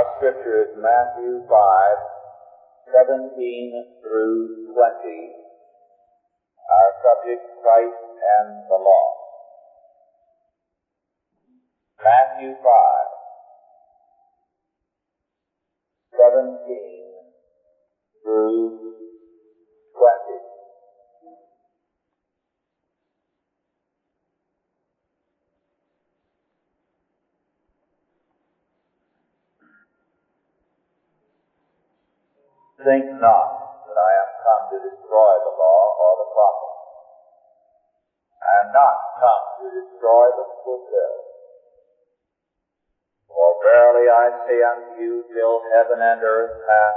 Our scripture is Matthew 5, 17 through 20. Our subject, Christ and the law. Matthew 5, 17 through Think not that I am come to destroy the law or the prophets. I am not come to destroy but to fulfill. For verily I say unto you, till heaven and earth pass,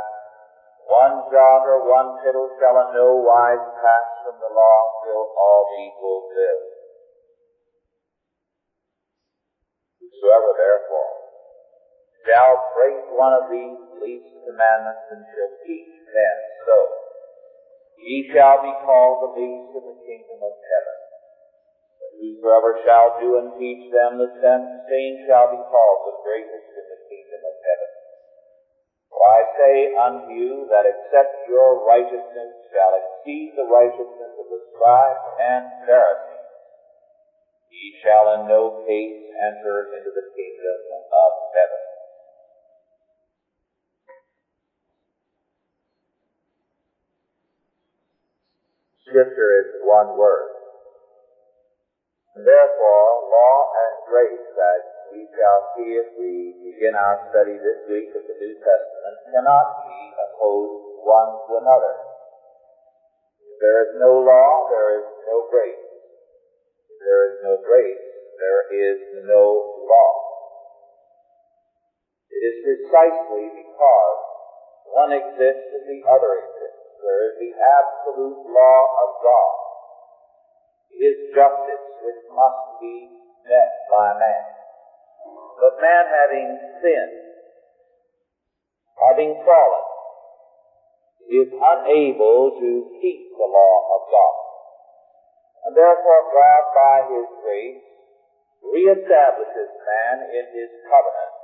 one jot or one tittle shall in no wise pass from the law till all be fulfilled. Whosoever therefore shall break one of these least commandments and shall teach men so, he shall be called the least in the kingdom of heaven. But whosoever shall do and teach them the same shall be called the greatest in the kingdom of heaven. For I say unto you that except your righteousness shall exceed the righteousness of the scribes and Pharisees, ye shall in no case enter into the kingdom of heaven. Scripture is one word. Therefore, law and grace, as we shall see if we begin our study this week of the New Testament, cannot be opposed one to another. There is no law, there is no grace. There is no grace, there is no law. It is precisely because one exists that the other exists. There is the absolute law of God. His justice, which must be met by man. But man having sinned, having fallen, is unable to keep the law of God. And therefore God, by His grace, reestablishes man in His covenant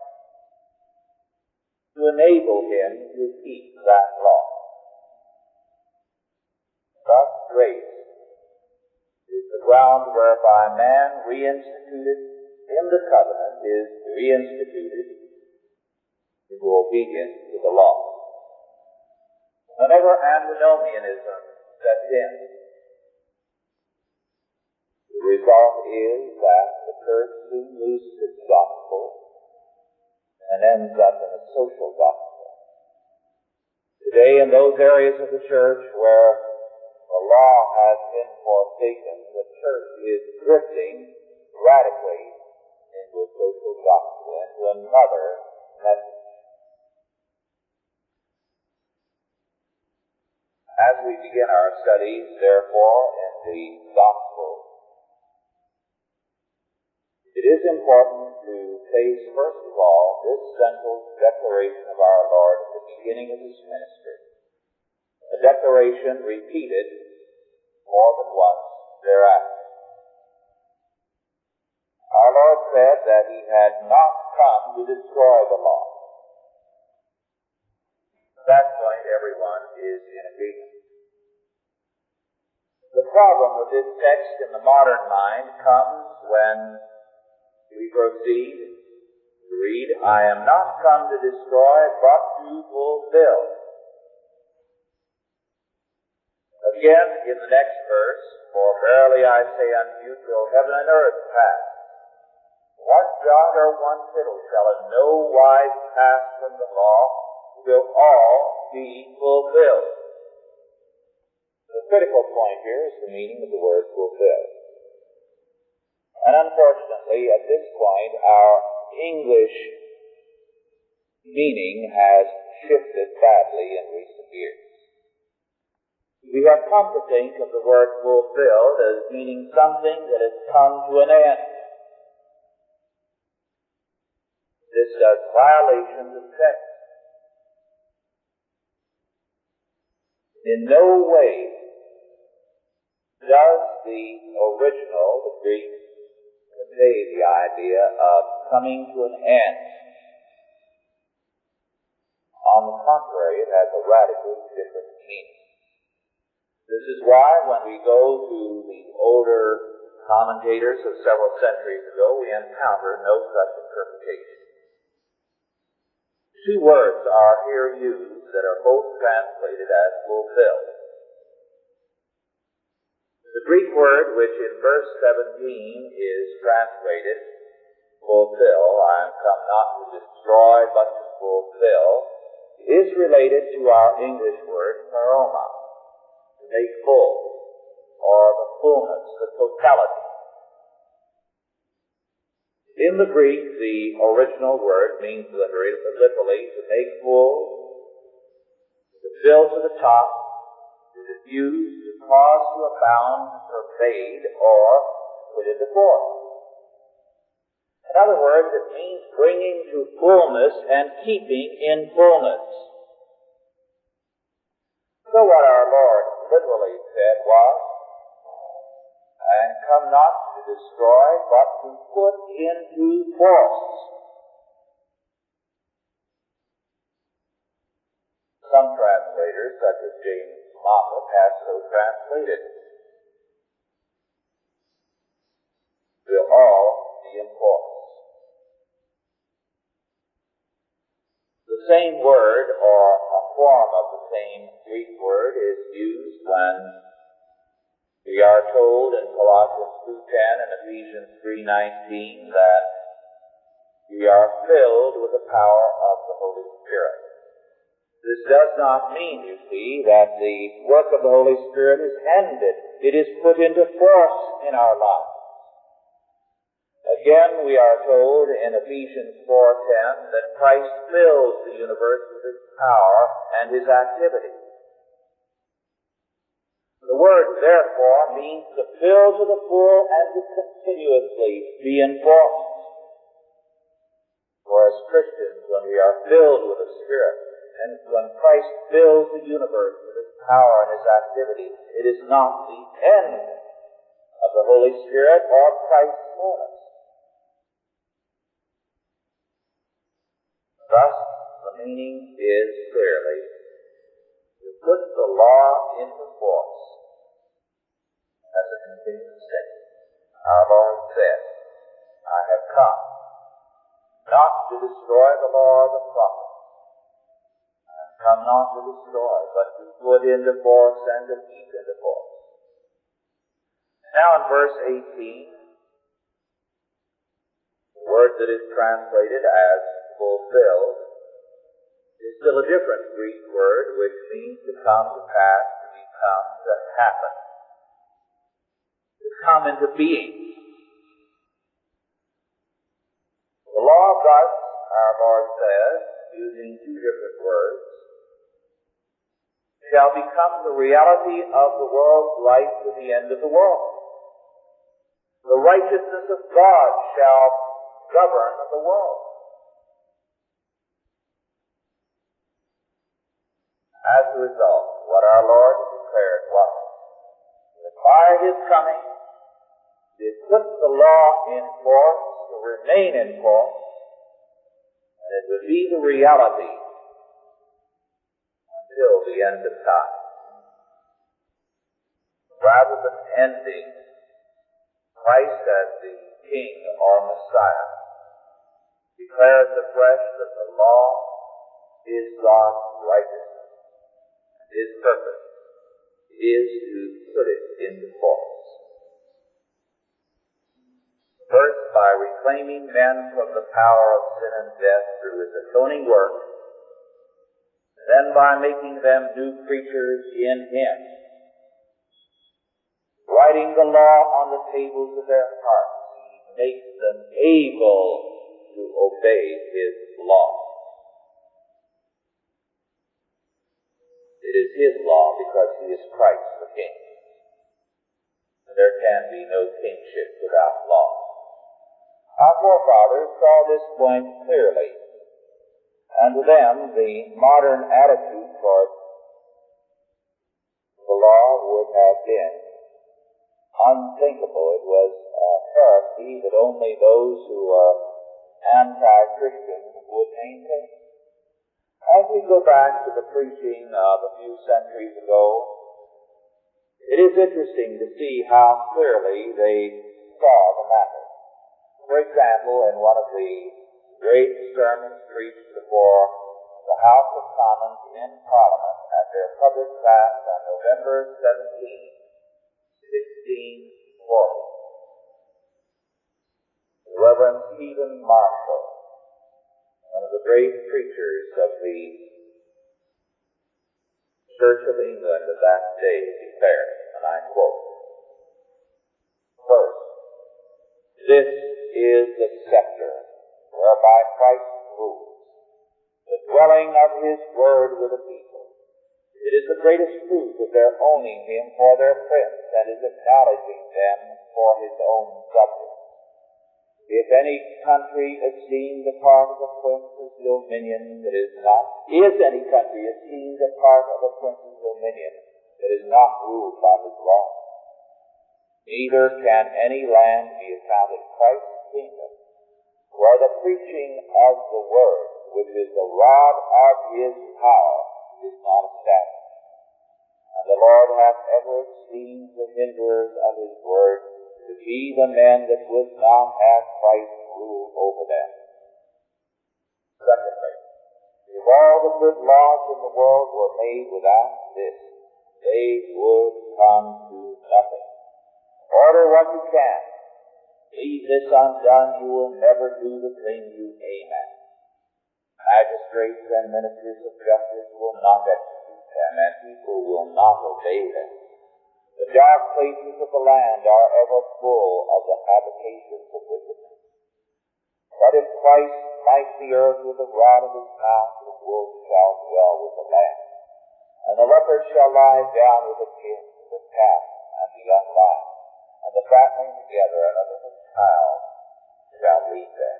to enable him to keep that law. Thus, grace is the ground whereby man reinstituted in the covenant is reinstituted into obedience to the law. Whenever antinomianism sets in, the result is that the church soon loses its gospel and ends up in a social gospel. Today, in those areas of the church where the law has been forsaken, the church is drifting radically into a social gospel, into another message. As we begin our studies, therefore, in the gospel, it is important to face, first of all, this central declaration of our Lord at the beginning of his ministry. A declaration repeated more than once thereafter. Our Lord said that he had not come to destroy the law. At that point, everyone is in agreement. The problem with this text in the modern mind comes when we proceed to read, I am not come to destroy, but to fulfill. Again, in the next verse, for verily I say unto you, till heaven and earth pass, one jot or one tittle shall in no wise pass from the law, till all be fulfilled. The critical point here is the meaning of the word fulfill. And unfortunately, at this point, our English meaning has shifted badly in recent years. We have come to think of the word fulfilled as meaning something that has come to an end. This does violation of the text. In no way does the original, the Greek, convey the idea of coming to an end. On the contrary, it has a radically different meaning. This is why when we go to the older commentators of several centuries ago, we encounter no such interpretation. Two words are here used that are both translated as fulfill. The Greek word which in verse 17 is translated fulfill, I am come not to destroy but to fulfill, is related to our English word pleroma, to make full, or the fullness, the totality. In the Greek, the original word means literally to make full, to fill to the top, to diffuse, to cause to abound, to pervade, or put into force. In other words, it means bringing to fullness and keeping in fullness. So what our Lord literally said was, and come not to destroy, but to put into force. Some translators, such as James Moffatt, have so translated. Will all be in force. The same word or form of the same Greek word is used when we are told in Colossians 2.10 and Ephesians 3.19 that we are filled with the power of the Holy Spirit. This does not mean, you see, that the work of the Holy Spirit is ended. It is put into force in our lives. Again, we are told in Ephesians 4.10 that Christ fills the universe with His power and His activity. The word therefore means to fill to the full and to continuously be enforced. For as Christians, when we are filled with the Spirit, and when Christ fills the universe with His power and His activity, it is not the end of the Holy Spirit or Christ's fullness. Thus, the meaning is clearly to put the law into force as a continuous thing. Our Lord said, I have come not to destroy the law of the prophets. I have come not to destroy, but to put into force and to keep into force. Now in verse 18, the word that is translated as fulfilled is still a different Greek word which means to come to pass, to become, to happen to come into being. The law thus, our Lord says, using two different words, shall become the reality of the world's life to the end of the world. The righteousness of God shall govern the world. As a result, what our Lord declared was that by His coming, it put the law in force to remain in force, and it would be the reality until the end of time. Rather than ending Christ as the King or Messiah declares afresh that the law is God's righteousness, His purpose is to put it into force. First, by reclaiming men from the power of sin and death through his atoning work, then by making them new creatures in him, writing the law on the tables of their hearts, he makes them able to obey his law. It is his law because he is Christ the King. And there can be no kingship without law. Our forefathers saw this point clearly, and to them the modern attitude toward the law would have been unthinkable. It was a heresy that only those who are anti-Christian would maintain. As we go back to the preaching of a few centuries ago, it is interesting to see how clearly they saw the matter. For example, in one of the great sermons preached before the House of Commons in Parliament at their public class on November 17, 1640, Reverend Stephen Marshall, one of the great preachers of the Church of England of that day, declared, and I quote, First, this is the scepter whereby Christ rules, the dwelling of His Word with the people. It is the greatest proof of their owning Him for their Prince and is acknowledging them for His own subjects. If any country esteemed a part of a prince's dominion that is not, is any country esteemed a part of a prince's dominion that is not ruled by his law, neither can any land be accounted Christ's kingdom, where the preaching of the word, which is the rod of his power, is not established. And the Lord hath ever esteemed the hinderers of his word to be the men that would not have Christ rule over them. Secondly, if all the good laws in the world were made without this, they would come to nothing. Order what you can. Leave this undone, you will never do the thing you aim at. Magistrates and ministers of justice will not execute them, and people will not obey them. The dark places of the land are ever full of the habitations of wickedness. But if Christ smite the earth with the rod of his mouth, the wolf shall dwell with the lamb. And the leopard shall lie down with the kid, the calf, and the young lion, and the fatling together, and a little child shall lead them.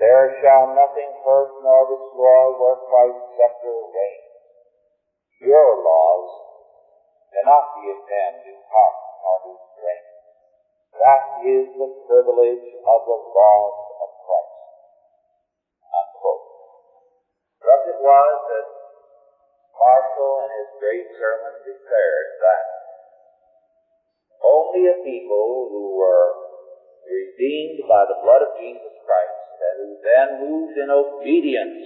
There shall nothing hurt nor destroy where Christ's scepter reigns. Your laws cannot be men new heart nor new strength. That is the privilege of the laws of Christ. Unquote. Thus it was that Marshall in his great sermon declared that only a people who were redeemed by the blood of Jesus Christ and who then moved in obedience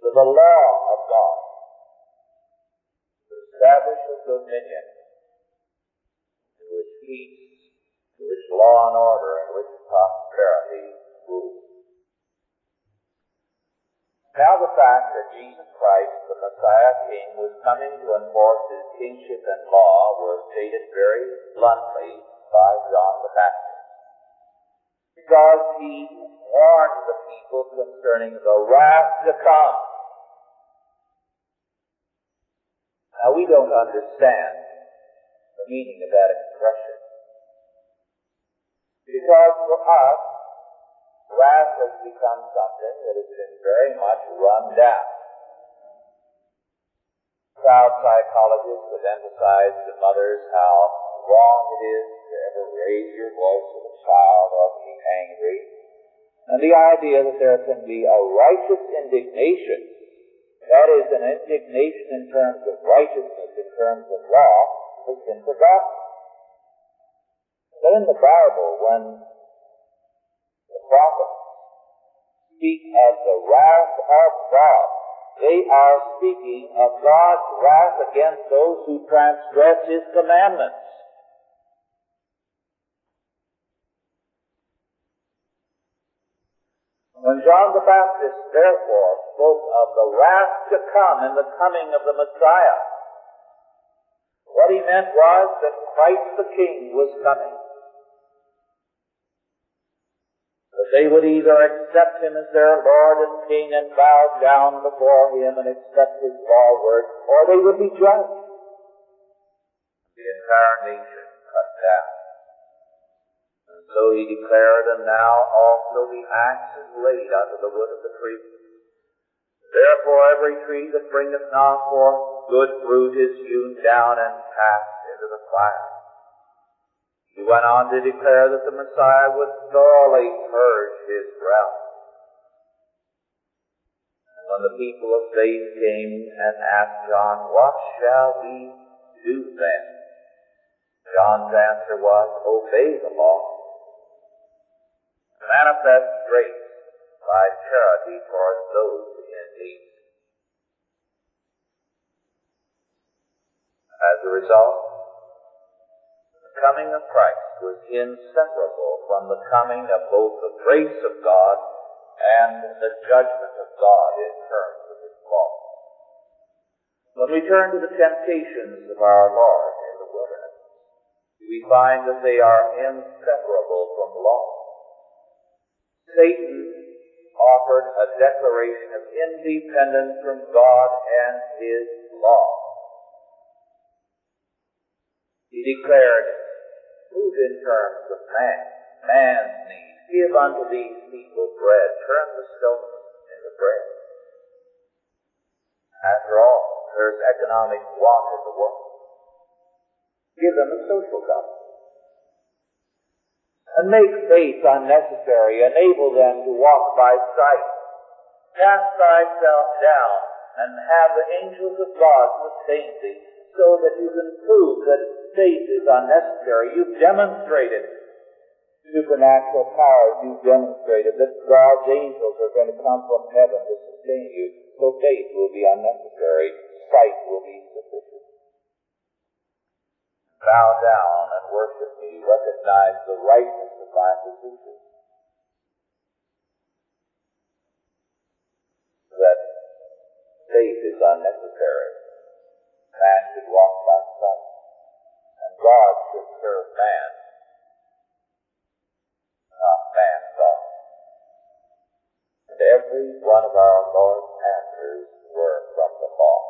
to the law of God establish a dominion in which peace, in which law and order, in which prosperity rule. Now the fact that Jesus Christ, the Messiah King, was coming to enforce his kingship and law was stated very bluntly by John the Baptist. Because he warned the people concerning the wrath to come. Now we don't understand the meaning of that expression. Because for us, wrath has become something that has been very much run down. Child psychologists have emphasized to mothers how wrong it is to ever raise your voice with a child or be angry. And the idea that there can be a righteous indignation, that is an indignation in terms of righteousness, in terms of law, has been forgotten. But in the Bible, when the prophets speak of the wrath of God, they are speaking of God's wrath against those who transgress His commandments. When John the Baptist therefore spoke of the wrath to come and the coming of the Messiah, what he meant was that Christ the King was coming. That they would either accept him as their Lord and King and bow down before him and accept his law word, or they would be judged. The entire nation cut down. So he declared, and now also the axe is laid under the wood of the tree. Therefore every tree that bringeth not forth good fruit is hewn down and cast into the fire. He went on to declare that the Messiah would thoroughly purge his realm. And when the people of faith came and asked John, What shall we do then? John's answer was, Obey the law. Manifest grace by charity towards those in need. As a result, the coming of Christ was inseparable from the coming of both the grace of God and the judgment of God in terms of His law. When we turn to the temptations of our Lord in the wilderness, we find that they are inseparable from law. Satan offered a declaration of independence from God and His law. He declared, move in terms of man, man's need. Give unto these people bread. Turn the stones into bread. After all, there's economic want in the world. Give them a social gospel. And make faith unnecessary. Enable them to walk by sight. Cast thyself down and have the angels of God sustain thee so that you can prove that faith is unnecessary. You've demonstrated supernatural powers. You've demonstrated that God's angels are going to come from heaven to sustain you. So faith will be unnecessary. Sight will be sufficient. Bow down and worship me. Recognize the rightness of my position. That faith is unnecessary. Man should walk by sight. And God should serve man, not man God. And every one of our Lord's answers were from the law.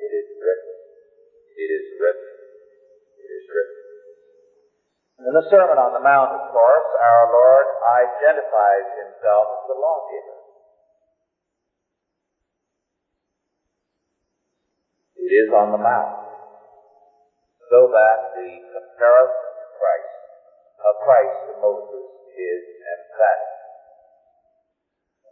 It is written. It is written. In the Sermon on the Mount, of course, our Lord identifies himself as the lawgiver. It is on the Mount, so that the comparison to Christ, of Christ to Moses, is emphatic.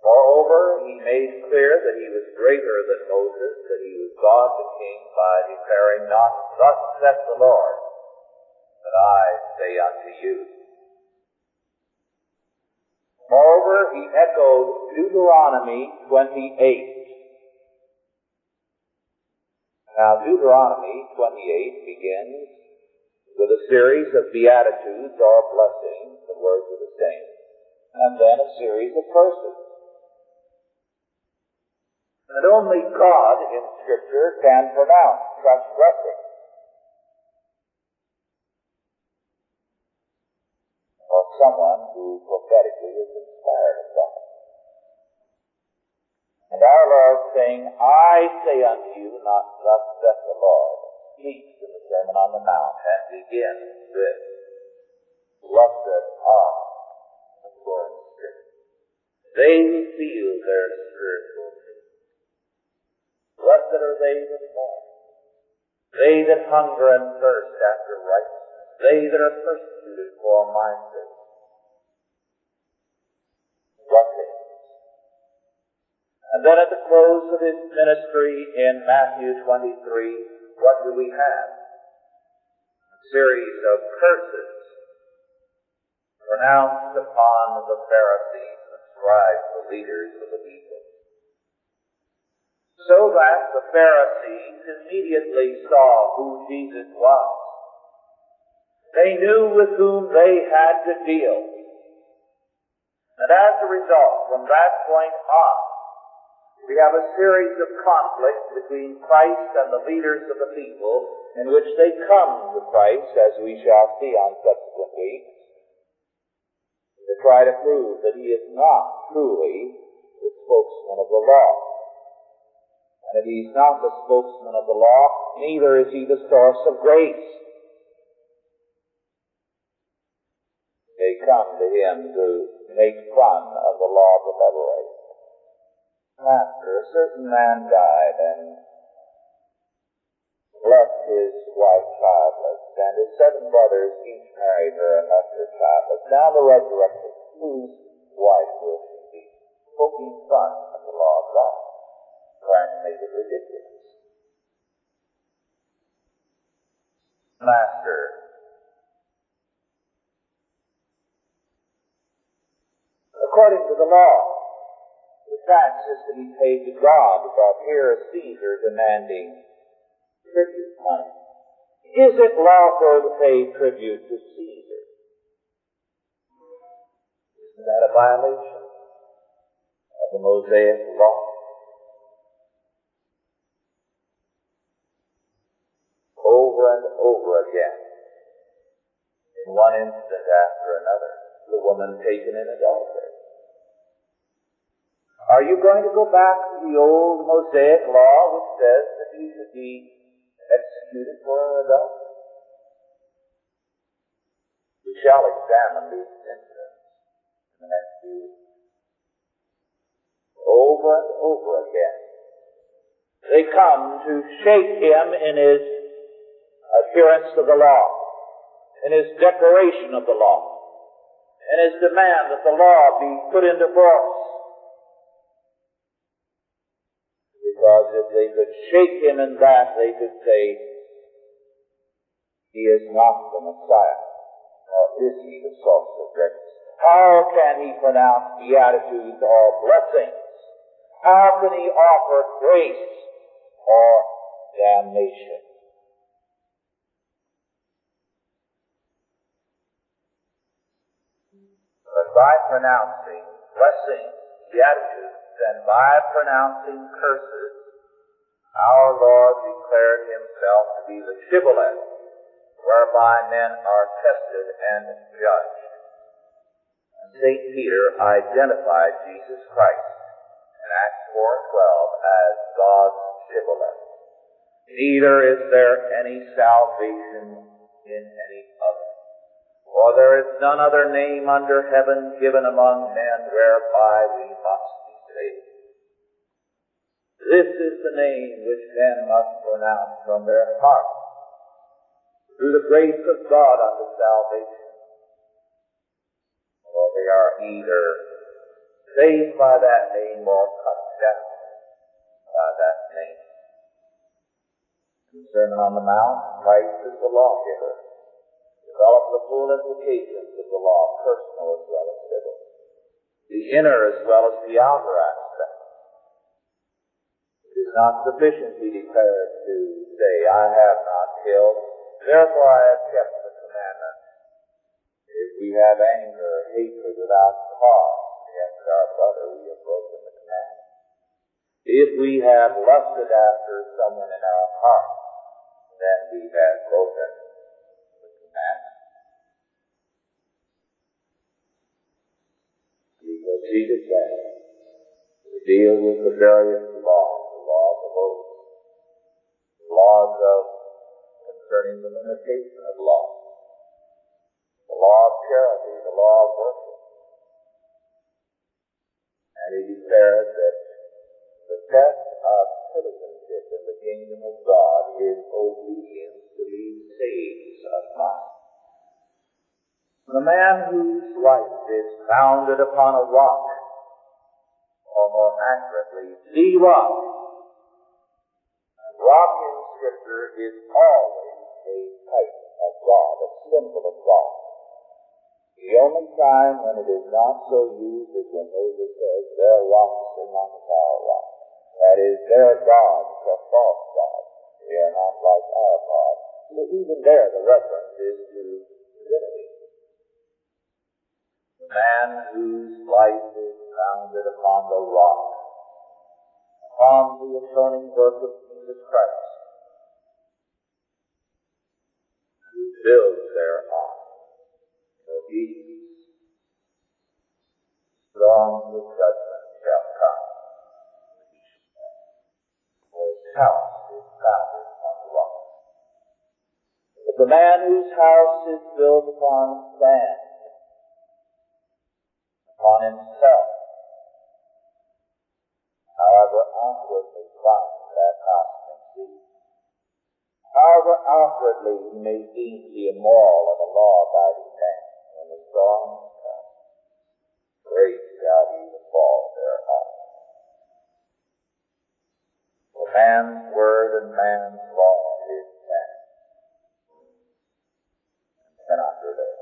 Moreover, he made clear that he was greater than Moses, that he was God the King, by declaring, Not thus saith the Lord, but I say unto you. Moreover, he echoed Deuteronomy 28. Now, Deuteronomy 28 begins with a series of beatitudes or blessings, the words of the same, and then a series of curses. And only God in Scripture can pronounce such blessings. Someone who prophetically is inspired of God. And our Lord saying, I say unto you, not thus saith the Lord, speaks in the Sermon on the Mount and begins with, Blessed are the poor in spirit. They who feel their spiritual need. Blessed are they that mourn. They that hunger and thirst after righteousness. They that are persecuted for my sake. And then at the close of his ministry in Matthew 23, what do we have? A series of curses pronounced upon the Pharisees, the scribes, the leaders of the people. So that the Pharisees immediately saw who Jesus was. They knew with whom they had to deal. And as a result, from that point on, we have a series of conflicts between Christ and the leaders of the people in which they come to Christ, as we shall see on subsequent weeks, to try to prove that he is not truly the spokesman of the law. And if he's not the spokesman of the law, neither is he the source of grace. They come to him to make fun of the law of the Levirate. Master, a certain man died and left his wife childless, and his seven brothers each married her and left her childless. Now the resurrection, whose wife will she be? Poking fun at the law of God. make it ridiculous. Master, according to the law, the tax is to be paid to God, but here Caesar demanding tribute money. Is it lawful to pay tribute to Caesar? Isn't that a violation of the Mosaic law? Over and over again, in one instant after another, the woman taken in adultery. Are you going to go back to the old Mosaic law which says that he should be executed for adultery? We shall examine these incidents in the next few weeks. Over and over again, they come to shake him in his adherence to the law, in his declaration of the law, in his demand that the law be put into force. Shake him in that, they could say, He is not the Messiah, nor is he the source of grace. How can he pronounce beatitudes or blessings? How can he offer grace or damnation? But by pronouncing blessings, beatitudes, and by pronouncing curses, our Lord declared himself to be the shibboleth whereby men are tested and judged. And St. Peter identified Jesus Christ in Acts 4.12 as God's shibboleth. Neither is there any salvation in any other. For there is none other name under heaven given among men whereby we must be saved. This is the name which men must pronounce from their hearts through the grace of God unto salvation. For they are either saved by that name or cut down by that name. The Sermon on the Mount, Christ is the lawgiver. Develop the full implications of the law, personal as well as civil. The inner as well as the outer aspect. Is not sufficient, he declared, to say, I have not killed, therefore I have kept the commandment. If we have anger or hatred without cause against our brother, we have broken the commandment. If we have lusted after someone in our heart, then we have broken the commandment. We proceeded then to deal with the various laws, laws of concerning the limitation of law, the law of charity, the law of worship. And he declared that the test of citizenship in the kingdom of God is obedience to these sayings of mine. The man whose life is founded upon a rock, or more accurately, the rock, rock in Scripture is always a type of God, a symbol of God. The only time when it is not so used is when Moses says, their rocks are not as our rock. That is, their gods are false gods. They are not like our God. So even there the reference is to divinity. The man whose life is founded upon the rock, upon the atoning work of Jesus Christ, who builds thereon obedience, storms of judgment shall come. For his house is founded on the rock. But the man whose house is built upon sand, upon himself, however outwardly fine that house however outwardly he may seem to be moral and a law-abiding man, when the storms come, great shall be the fall thereof. For man's word and man's law is man. And cannot prevail.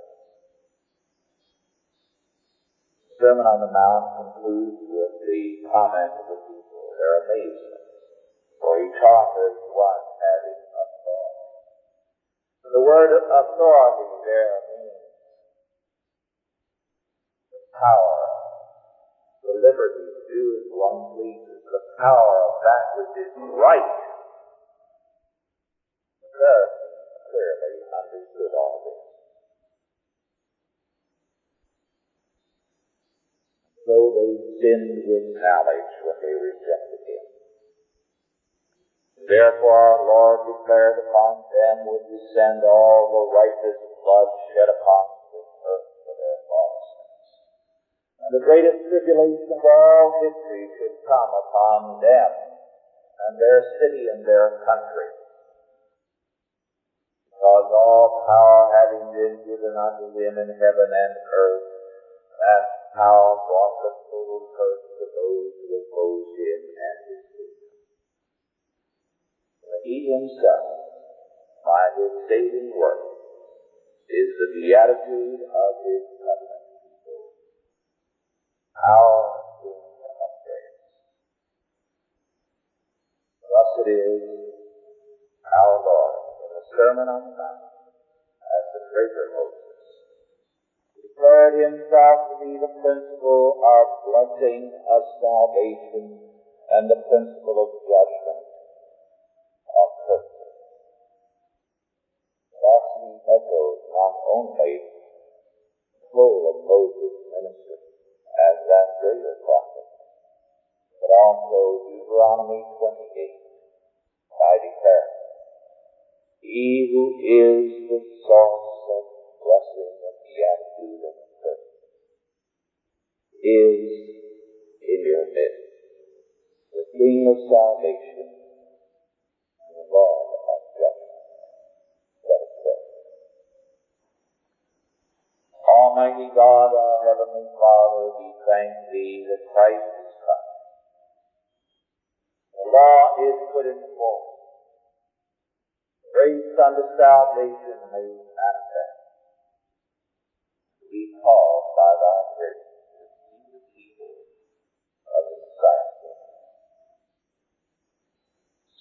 The Sermon on the Mount concludes with the comment of the people, their amazement. For he taught as one having. The word authority there means the power, the liberty to do as one pleases, the power of that which is right. The clearly understood all this. So they sinned with knowledge when they rejected. Therefore our Lord declared upon them would descend all the righteous blood shed upon the earth for their lawlessness. And the greatest tribulation of all history should come upon them and their city and their country. Because all power having been given unto him in heaven and earth, that power brought the total curse to those who oppose him and his he himself, by his saving work, is the beatitude of his covenant people. Our King of grace. Thus it is our Lord in the Sermon on the Mount, as the greater Moses, declared himself to be the principle of blessing, of salvation, and the principle of judgment, Deuteronomy 28 by declaring, He who is the source of blessing, of beatitude, and curse is in your midst, the King of salvation, salvation made manifest. We called by Thy grace to be the people of the Messiah.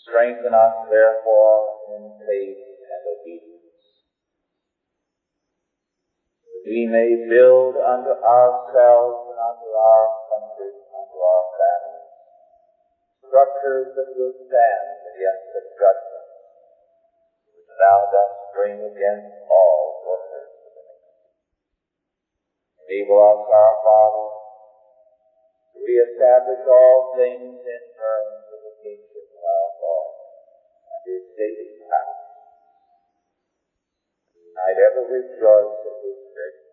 Strengthen us, therefore, in faith and obedience, that we may build unto ourselves and unto our country, unto our families, structures that will stand against the judgment thou dost bring against all workers of iniquity. Enable us, our Father, to reestablish all things in terms of the kingship of our Lord and his saving power. We might ever rejoice in his grace,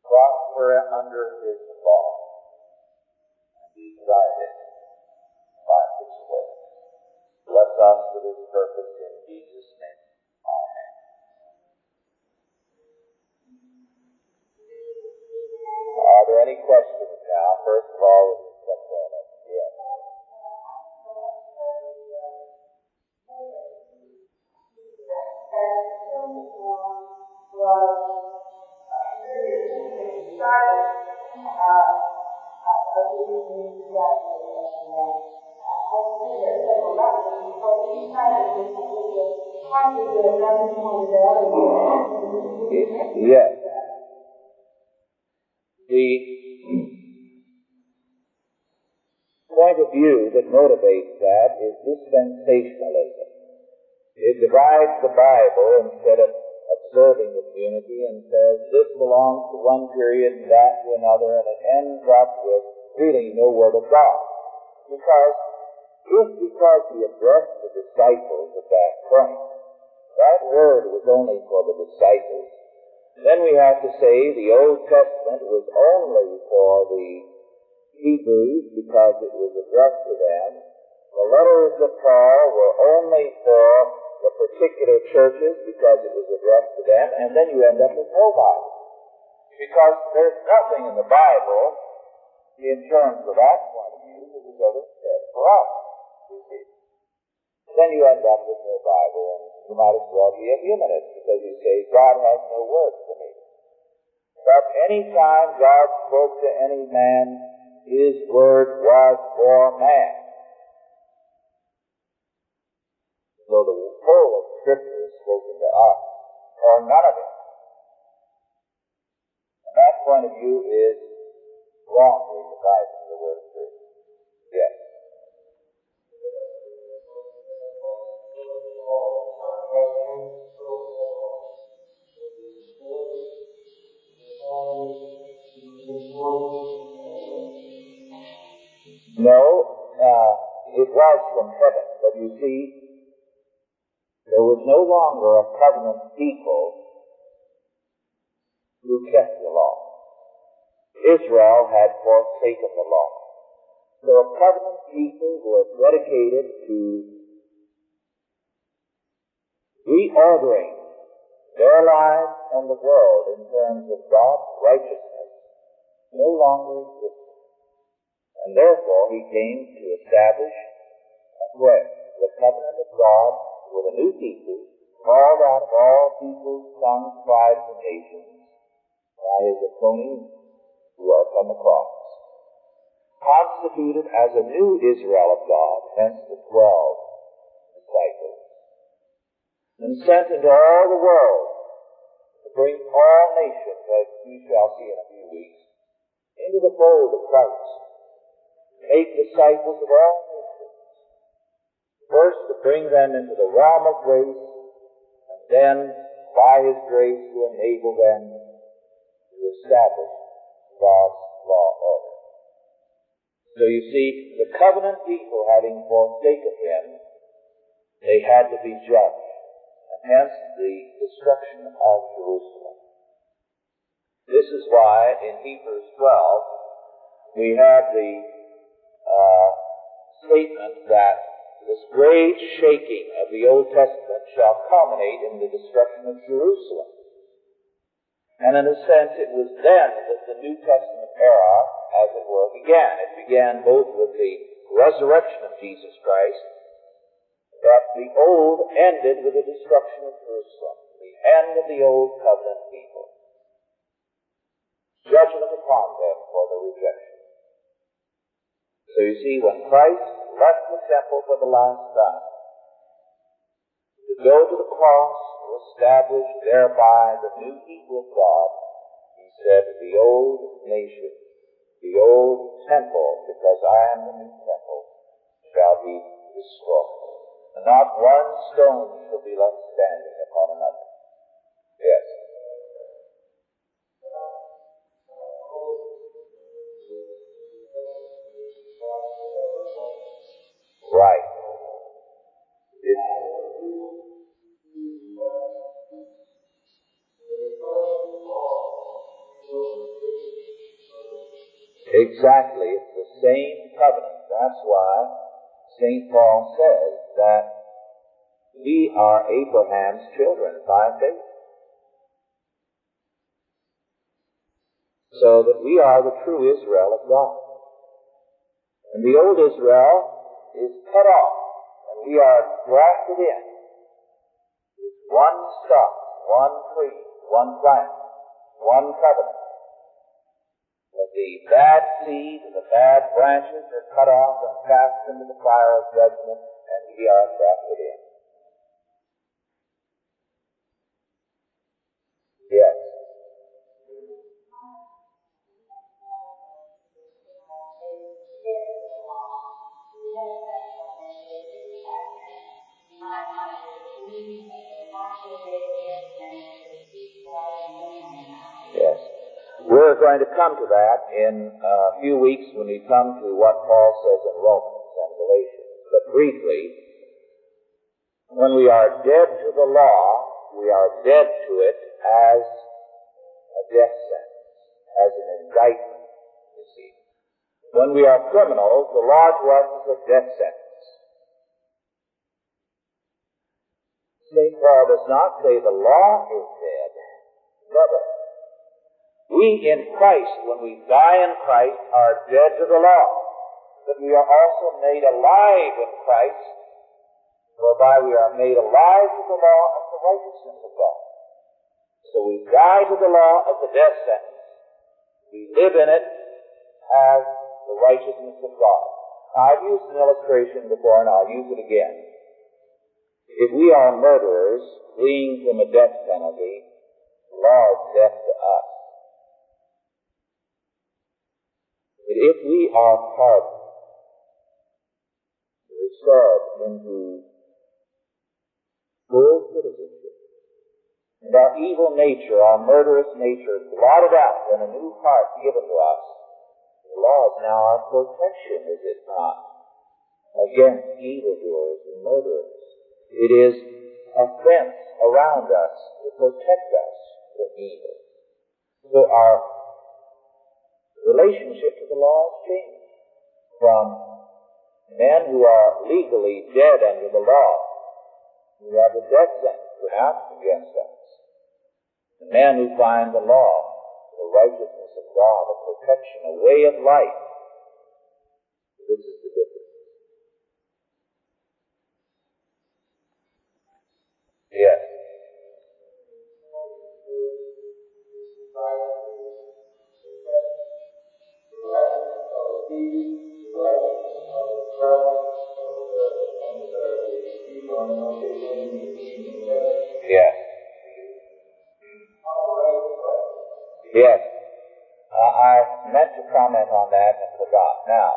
prosper under his law, and be guided by his word. Bless us for this purpose Jesus' name. Amen. Are there any questions now? First of all, with respect to that, yes. Yes. The point of view that motivates that is dispensationalism. It divides the Bible instead of observing its unity and says this belongs to one period and that to another, and it ends up with really no Word of God. Because if because he addressed the disciples at that point, that word was only for the disciples, then we have to say the Old Testament was only for the Hebrews because it was addressed to them. The letters of Paul were only for the particular churches because it was addressed to them, and then you end up with nobody. Because there's nothing in the Bible in terms of that point of view that was ever said for us. You see. then you end up with no Bible, and you might as well be a humanist because you say, God has no words for me. But any time God spoke to any man, his word was for man. So the whole of Scripture is spoken to us, or none of it. And that point of view is wrongly divided the word No, uh, it was from heaven, but you see, there was no longer a covenant people who kept the law. Israel had forsaken the law. So a covenant people were dedicated to reordering their lives and the world in terms of God's righteousness no longer existed. And therefore he came to establish afresh the covenant of God with a new people, called out of all peoples, tongues, tribes, and nations by his atoning blood on the cross. Constituted as a new Israel of God, hence the twelve. And sent into all the world to bring all nations, as we shall see in a few weeks, into the fold of Christ make disciples of all nations. First, to bring them into the realm of grace, and then, by His grace, to enable them to establish God's law order. So you see, the covenant people having forsaken Him, they had to be judged, hence the destruction of Jerusalem. This is why in Hebrews 12 we have the uh, statement that this great shaking of the Old Testament shall culminate in the destruction of Jerusalem. And in a sense, it was then that the New Testament era, as it were, began. It began both with the resurrection of Jesus Christ, but the old ended with the destruction of Jerusalem, the end of the old covenant people. Judgment upon them for the rejection. So you see, when Christ left the temple for the last time, to go to the cross to establish thereby the new people of God, he said, the old nation, the old temple, because I am the new temple, shall be destroyed. And not one stone shall be left standing upon another. Yes. Right. Exactly. It's the same covenant. That's why St. Paul says that we are Abraham's children by faith. So that we are the true Israel of God. And the old Israel is cut off, and we are grafted in. It's one stock, one tree, one plant, one covenant. But the bad seed and the bad branches are cut off and cast into the fire of judgment, and we are grafted in. Yes. Yes. We're going to come to that in a few weeks when we come to what Paul says in Romans and Galatians. But briefly, when we are dead to the law, we are dead to it as a death sentence, as an indictment, you see. When we are criminals, the law to us is a death sentence. St. Paul does not say the law is dead. Never. We in Christ, when we die in Christ, are dead to the law. But we are also made alive Christ whereby we are made alive to the law of the righteousness of God. So we die to the law of the death sentence. We live in it as the righteousness of God. Now, I've used an illustration before and I'll use it again. If we are murderers fleeing from a death penalty, the law is death to us. But if we are pardoned, restored into full citizenship, and our evil nature, our murderous nature, blotted out and a new heart given to us, the law is now our protection, is it not? Against evildoers and murderers. It is a fence around us to protect us from evil. So our relationship to the law has changed from men who are legally dead under the law, who have a death sentence pronounced against us, the men who find the law, the righteousness of God, a protection, a way of life. This is the difference. Now,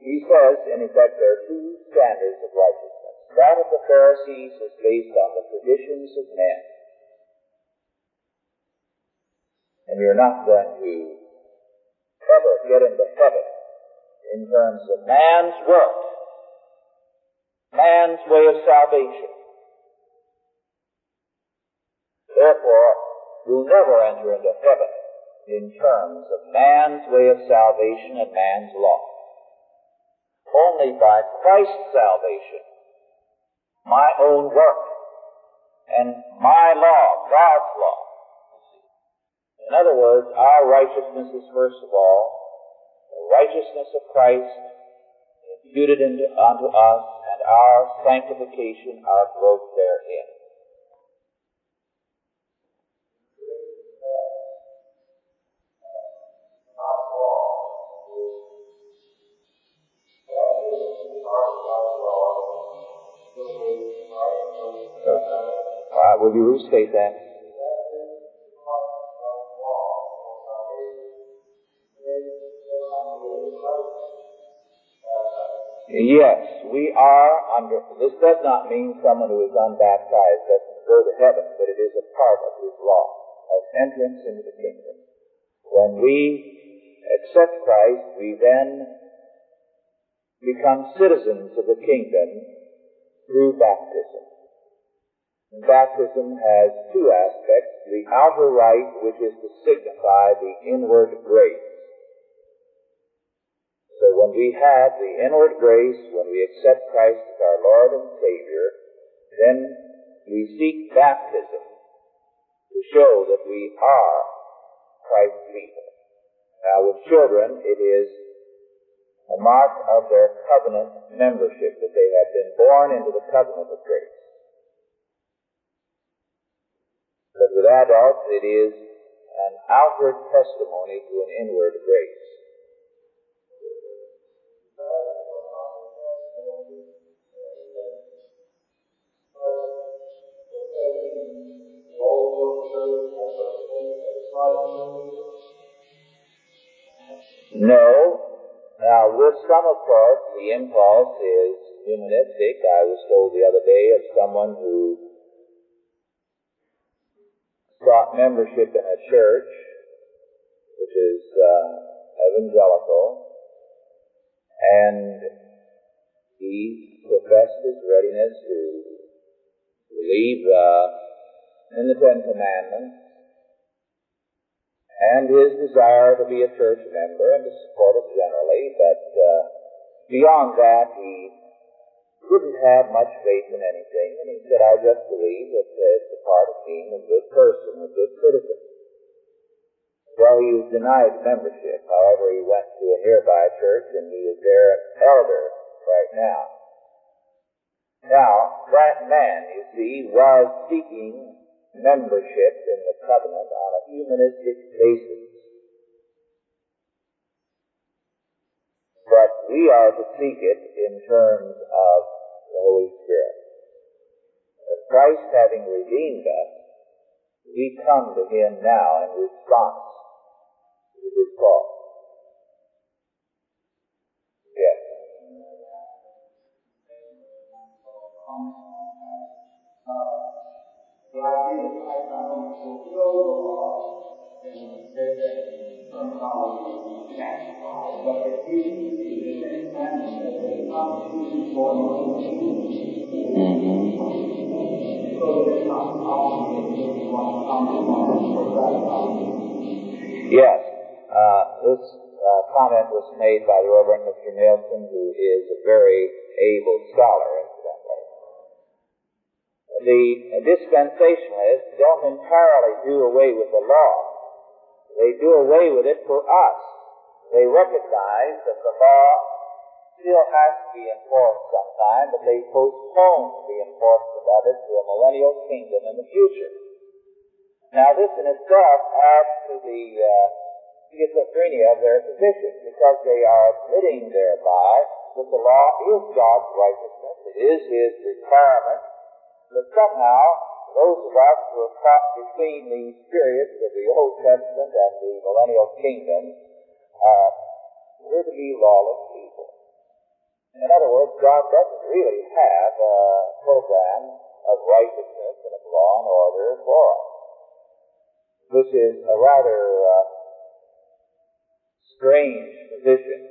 he says, in effect, there are two standards of righteousness. That of the Pharisees is based on the traditions of men. And you're not going to ever get into heaven in terms of man's work, man's way of salvation. Therefore, you'll never enter into heaven in terms of man's way of salvation and man's law. Only by Christ's salvation, my own work, and my law, God's law. In other words, our righteousness is first of all the righteousness of Christ imputed unto us and our sanctification, our growth therein. Will you restate that? Yes, we are under, this does not mean someone who is unbaptized doesn't go to heaven, but it is a part of his law, of entrance into the kingdom. When we accept Christ, we then become citizens of the kingdom through baptism. Baptism has two aspects. The outer rite, which is to signify the inward grace. So when we have the inward grace, when we accept Christ as our Lord and Savior, then we seek baptism to show that we are Christ's people. Now with children, it is a mark of their covenant membership that they have been born into the covenant of grace. But with adults, it is an outward testimony to an inward grace. No. Now, with some, of course, the impulse is humanistic. I was told the other day of someone who sought membership in a church, which is uh, evangelical, and he professed his readiness to believe uh, in the Ten Commandments and his desire to be a church member and to support it generally, but uh, beyond that, he didn't have much faith in anything, and he said, I just believe that part of being a good person, a good citizen. Well, he was denied membership. However, he went to a nearby church, and he is their elder right now. Now, that man, you see, was seeking membership in the covenant on a humanistic basis. But we are to seek it in terms of the Holy Spirit. Christ having redeemed us, we come to Him now in response to His call. Yes. Mm-hmm. Yes. Uh, this uh, comment was made by the Reverend Mr. Nelson, who is a very able scholar, incidentally. The dispensationalists don't entirely do away with the law. They do away with it for us. They recognize that the law still has to be enforced sometime, but they postpone the enforcement of it to a millennial kingdom in the future. Now, this in itself adds to the uh, schizophrenia of their position, because they are admitting thereby that the law is God's righteousness, it is His requirement, but somehow those of us who are caught between these periods of the Old Testament and the millennial kingdom, uh, we're to be lawless people. In other words, God doesn't really have a program of righteousness and of law and order for us, which is a rather uh, strange position.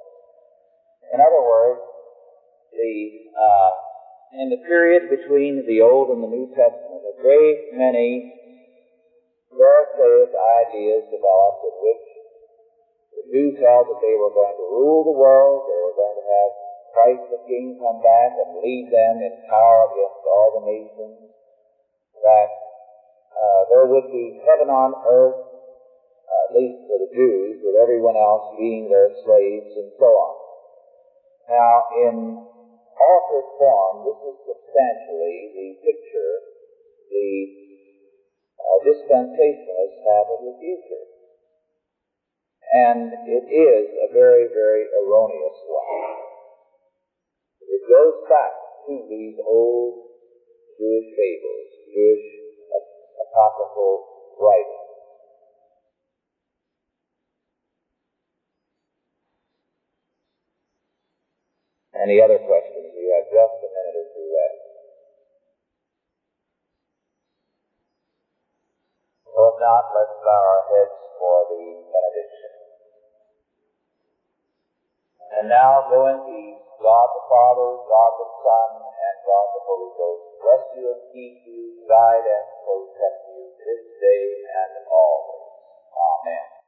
In other words, the uh, in the period between the Old and the New Testament, a great many Pharisaic ideas developed in which the Jews held that they were going to rule the world, they were going to have Christ the King come back and lead them in power against all the nations, that uh, there would be heaven on earth, uh, at least for the Jews, with everyone else being their slaves and so on. Now, in altered form, this is substantially the picture the uh, dispensationalists have of the future. And it is a very, very erroneous one. It goes back to these old Jewish fables, Jewish apocryphal writings. Any other questions? We have just a minute or two left. Well, if not, let's bow our heads for the benediction. And now go in peace. God the Father, God the Son, and God the Holy Ghost bless you and keep you, guide and protect you this day and always. Amen.